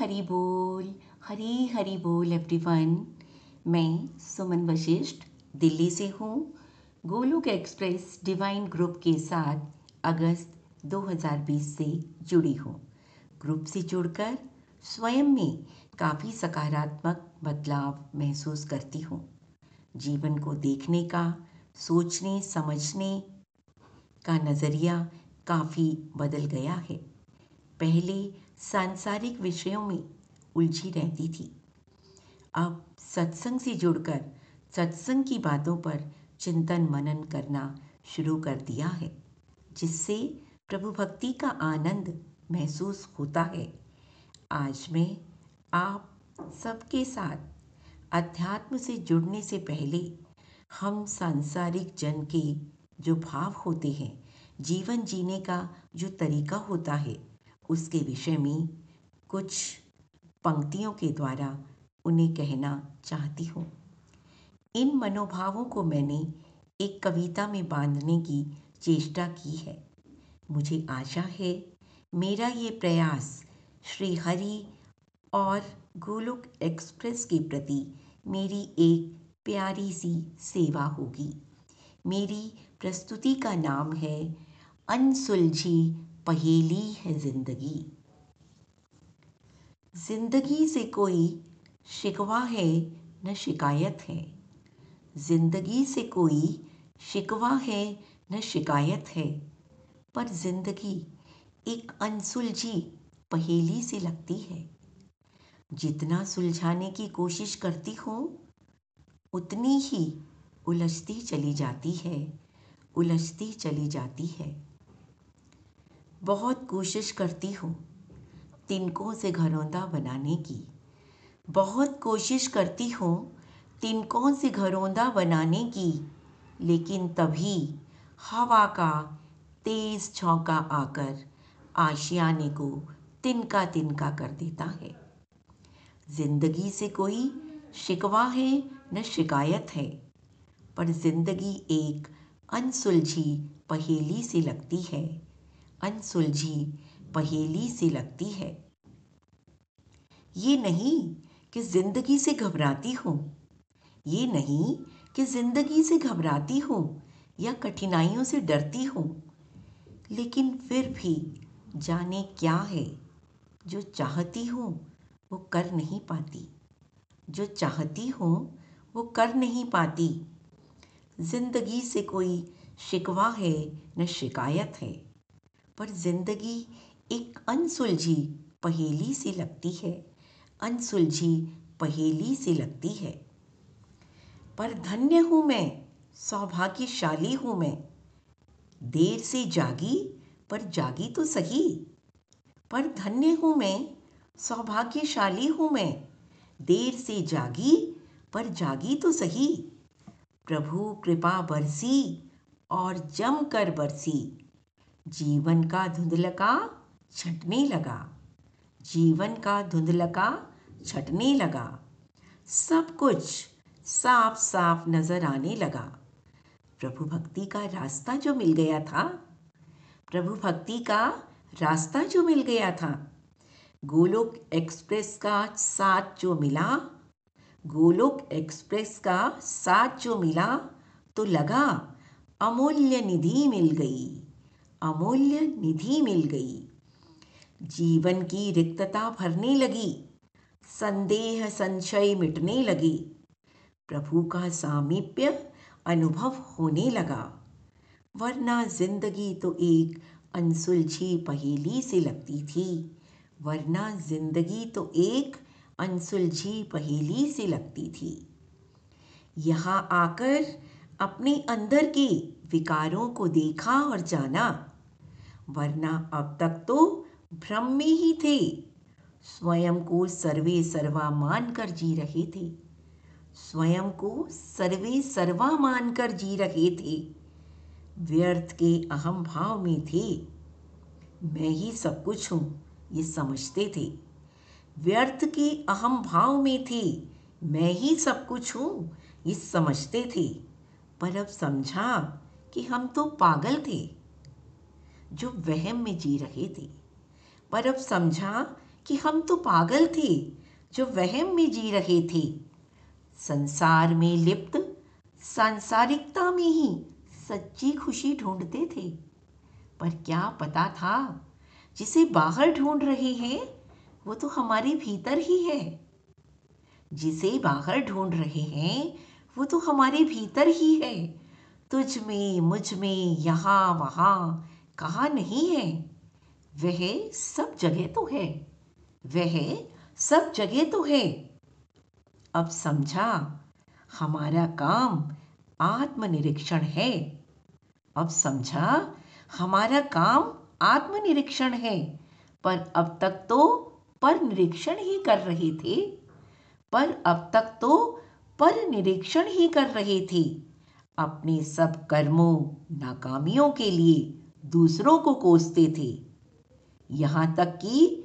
हरी बोल, हरी हरी बोल एवरीवन मैं सुमन वशिष्ठ, दिल्ली से हूँ। गोलोक एक्सप्रेस डिवाइन ग्रुप के साथ अगस्त 2020 से जुड़ी हूँ। ग्रुप से जुड़कर स्वयं में काफ़ी सकारात्मक बदलाव महसूस करती हूँ। जीवन को देखने का, सोचने, समझने का नज़रिया काफ़ी बदल गया है। पहले सांसारिक विषयों में उलझी रहती थी। अब सत्संग से जुड़कर सत्संग की बातों पर चिंतन मनन करना शुरू कर दिया है, जिससे प्रभु भक्ति का आनंद महसूस होता है। आज मैं आप सबके साथ अध्यात्म से जुड़ने से पहले हम सांसारिक जन के जो भाव होते हैं, जीवन जीने का जो तरीका होता है उसके विषय में कुछ पंक्तियों के द्वारा उन्हें कहना चाहती हूँ। इन मनोभावों को मैंने एक कविता में बांधने की चेष्टा की है। मुझे आशा है मेरा ये प्रयास श्री हरि और गोलोक एक्सप्रेस के प्रति मेरी एक प्यारी सी सेवा होगी। मेरी प्रस्तुति का नाम है अनसुलझी पहेली है ज़िंदगी। ज़िंदगी से कोई शिकवा है, न शिकायत है। ज़िंदगी से कोई शिकवा है, न शिकायत है। पर ज़िंदगी एक अनसुलझी पहेली सी लगती है। जितना सुलझाने की कोशिश करती हूँ, उतनी ही उलझती चली जाती है, उलझती चली जाती है। बहुत कोशिश करती हूँ तिनकों से घरौंदा बनाने की। बहुत कोशिश करती हूँ तिनकों से घरौंदा बनाने की, लेकिन तभी हवा का तेज झोंका आकर आशियाने को तिनका तिनका कर देता है। ज़िंदगी से कोई शिकवा है न शिकायत है, पर ज़िंदगी एक अनसुलझी पहेली सी लगती है। अनसुलझी, पहेली सी लगती है। ये नहीं कि ज़िंदगी से घबराती हूँ। ये नहीं कि ज़िंदगी से घबराती हूँ या कठिनाइयों से डरती हूँ। लेकिन फिर भी जाने क्या है? जो चाहती हूँ, वो कर नहीं पाती। जो चाहती हूँ, वो कर नहीं पाती। ज़िंदगी से कोई शिकवा है, न शिकायत है। पर ज़िंदगी एक अनसुलझी पहेली सी लगती है। अनसुलझी पहेली सी लगती है। पर धन्य हूँ मैं, सौभाग्यशाली हूँ मैं। देर से जागी, पर जागी तो सही। पर धन्य हूँ मैं, सौभाग्यशाली हूँ मैं। देर से जागी, पर जागी तो सही। प्रभु कृपा बरसी और जम कर बरसी। जीवन का धुंधलका छटने लगा। जीवन का धुंधलका छटने लगा। सब कुछ साफ़ साफ़ नज़र आने लगा। प्रभु भक्ति का रास्ता जो मिल गया था, प्रभु भक्ति का रास्ता जो मिल गया था, गोलोक एक्सप्रेस का साथ जो मिला, गोलोक एक्सप्रेस का साथ जो मिला तो लगा, अमूल्य निधि मिल गई। अमूल्य निधि मिल गई। जीवन की रिक्तता भरने लगी। संदेह संशय मिटने लगी। प्रभु का सामीप्य अनुभव होने लगा। वरना ज़िंदगी तो एक अनसुलझी पहेली से लगती थी। वरना ज़िंदगी तो एक अनसुलझी पहेली से लगती थी। यहाँ आकर अपने अंदर के विकारों को देखा और जाना। वरना अब तक तो भ्रम में ही थे। स्वयं को सर्वे सर्वा मानकर जी रहे थे। स्वयं को सर्वे सर्वा मानकर जी रहे थे। व्यर्थ के अहम भाव में थे। मैं ही सब कुछ हूँ, ये समझते थे। व्यर्थ के अहम भाव में थे। मैं ही सब कुछ हूँ, ये समझते थे। पर अब समझा कि हम तो पागल थे। जो वहम में जी रहे थे। पर अब समझा कि हम तो पागल थे जो वहम में जी रहे थे। संसार में लिप्त, सांसारिकता में ही सच्ची खुशी ढूंढते थे। पर क्या पता था, जिसे बाहर ढूंढ रहे हैं, वो तो हमारे भीतर ही है। जिसे बाहर ढूंढ रहे हैं, वो तो हमारे भीतर ही है। तुझ में, मुझमें, यहाँ, वहाँ कहा नहीं है। वह सब जगह तो है। वह सब जगह तो है। अब समझा, हमारा काम आत्मनिरीक्षण है। अब समझा, हमारा काम आत्मनिरीक्षण है। पर अब तक तो पर निरीक्षण ही कर रहे थे। पर अब तक तो पर निरीक्षण ही कर रहे थे। अपने सब कर्मों, नाकामियों के लिए दूसरों को कोसते थे। यहाँ तक कि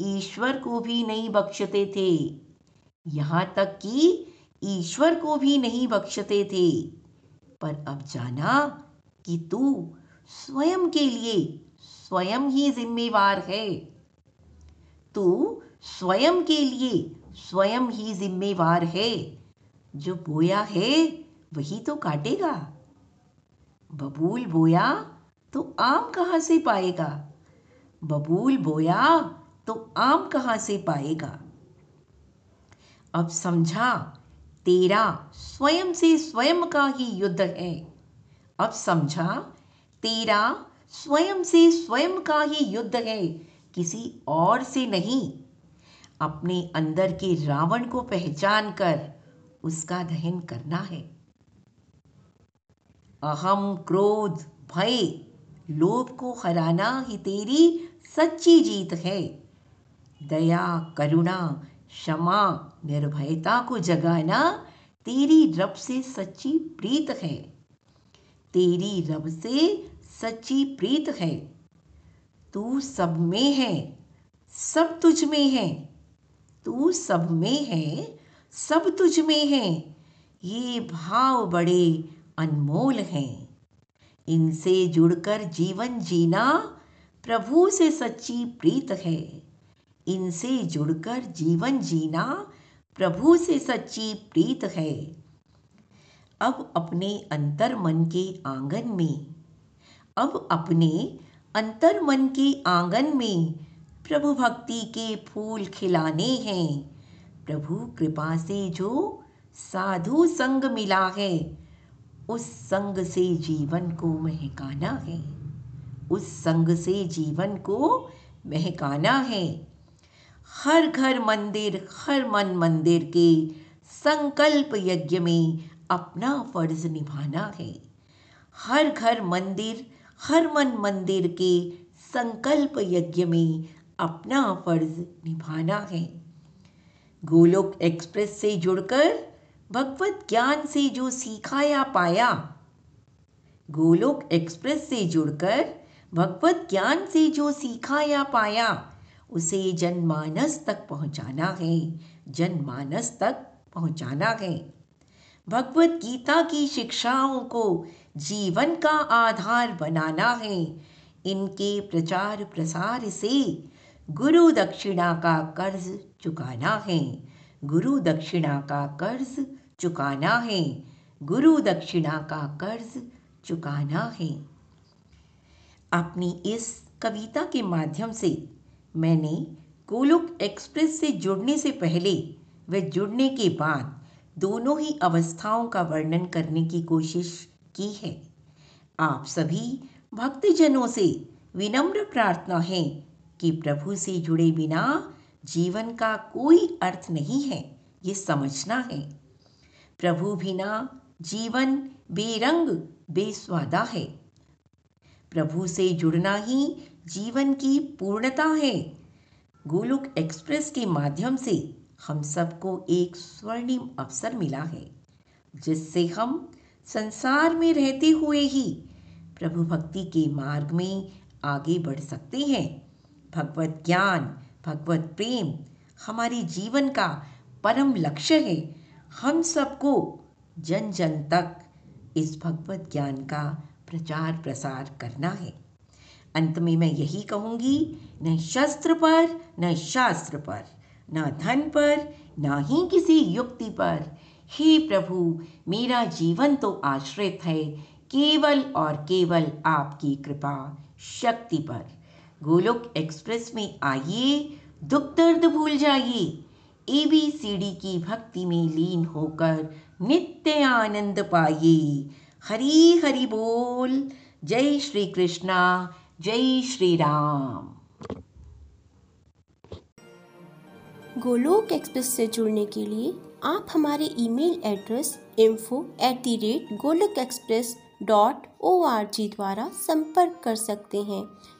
ईश्वर को भी नहीं बख्शते थे। यहाँ तक कि ईश्वर को भी नहीं बख्शते थे। पर अब जाना कि तू स्वयं के लिए स्वयं ही जिम्मेवार है। तू स्वयं के लिए स्वयं ही जिम्मेवार है। जो बोया है वही तो काटेगा। बबूल बोया तो आम कहाँ से पाएगा? बबूल बोया तो आम कहाँ से पाएगा? अब समझा, तेरा स्वयं से स्वयं का ही युद्ध है। अब समझा, तेरा स्वयं से स्वयं का ही युद्ध है, किसी और से नहीं। अपने अंदर के रावण को पहचान कर उसका दहन करना है। अहम क्रोध, भय लोभ को हराना ही तेरी सच्ची जीत है। दया, करुणा, क्षमा, निर्भयता को जगाना तेरी रब से सच्ची प्रीत है। तेरी रब से सच्ची प्रीत है। तू सब में है, सब तुझ में है। तू सब में है, सब तुझ में है। ये भाव बड़े अनमोल हैं। इनसे जुड़कर जीवन जीना प्रभु से सच्ची प्रीत है। इनसे जुड़कर जीवन जीना प्रभु से सच्ची प्रीत है। अब अपने अंतर मन के आँगन में, अब अपने अंतर मन के आँगन में प्रभु भक्ति के फूल खिलाने हैं। प्रभु कृपा से जो साधु संग मिला है उस संग से जीवन को महकाना है। उस संग से जीवन को महकाना है। हर घर मंदिर, हर मन मंदिर के संकल्प यज्ञ में अपना फ़र्ज़ निभाना है। हर घर मंदिर, हर मन मंदिर के संकल्प यज्ञ में अपना फ़र्ज़ निभाना है। गोलोक एक्सप्रेस से जुड़कर भगवत ज्ञान से जो सीखा या पाया। गोलोक एक्सप्रेस से जुड़कर भगवत ज्ञान से जो सीखा या पाया, उसे जनमानस तक पहुंचाना है। जनमानस तक पहुंचाना है। भगवत गीता की शिक्षाओं को जीवन का आधार बनाना है। इनके प्रचार प्रसार से गुरु दक्षिणा का कर्ज चुकाना है। गुरु दक्षिणा का कर्ज चुकाना है। गुरु दक्षिणा का कर्ज चुकाना है। अपनी इस कविता के माध्यम से मैंने गोलोक एक्सप्रेस से जुड़ने से पहले व जुड़ने के बाद दोनों ही अवस्थाओं का वर्णन करने की कोशिश की है। आप सभी भक्तजनों से विनम्र प्रार्थना है कि प्रभु से जुड़े बिना जीवन का कोई अर्थ नहीं है, ये समझना है। प्रभु बिना जीवन बेरंग, बेस्वादा है। प्रभु से जुड़ना ही जीवन की पूर्णता है। गोलोक एक्सप्रेस के माध्यम से हम सबको एक स्वर्णिम अवसर मिला है, जिससे हम संसार में रहते हुए ही प्रभु भक्ति के मार्ग में आगे बढ़ सकते हैं। भगवत ज्ञान भगवत प्रेम, हमारे जीवन का परम लक्ष्य है, हम सबको जन जन तक इस भगवत ज्ञान का प्रचार प्रसार करना है। अंत में मैं यही कहूँगी, न शस्त्र पर, न शास्त्र पर, न धन पर, न ही किसी युक्ति पर। हे प्रभु, मेरा जीवन तो आश्रित है, केवल और केवल आपकी कृपा शक्ति पर। गोलोक एक्सप्रेस में आइए। दुख दर्द भूल जाइए। ए बी सी डी की भक्ति में लीन होकर नित्य आनंद पाइए। हरी हरि बोल। जय श्री कृष्णा। जय श्री राम। गोलोक एक्सप्रेस से जुड़ने के लिए आप हमारे email address info at the rate Golok express dot O R G द्वारा संपर्क कर सकते हैं।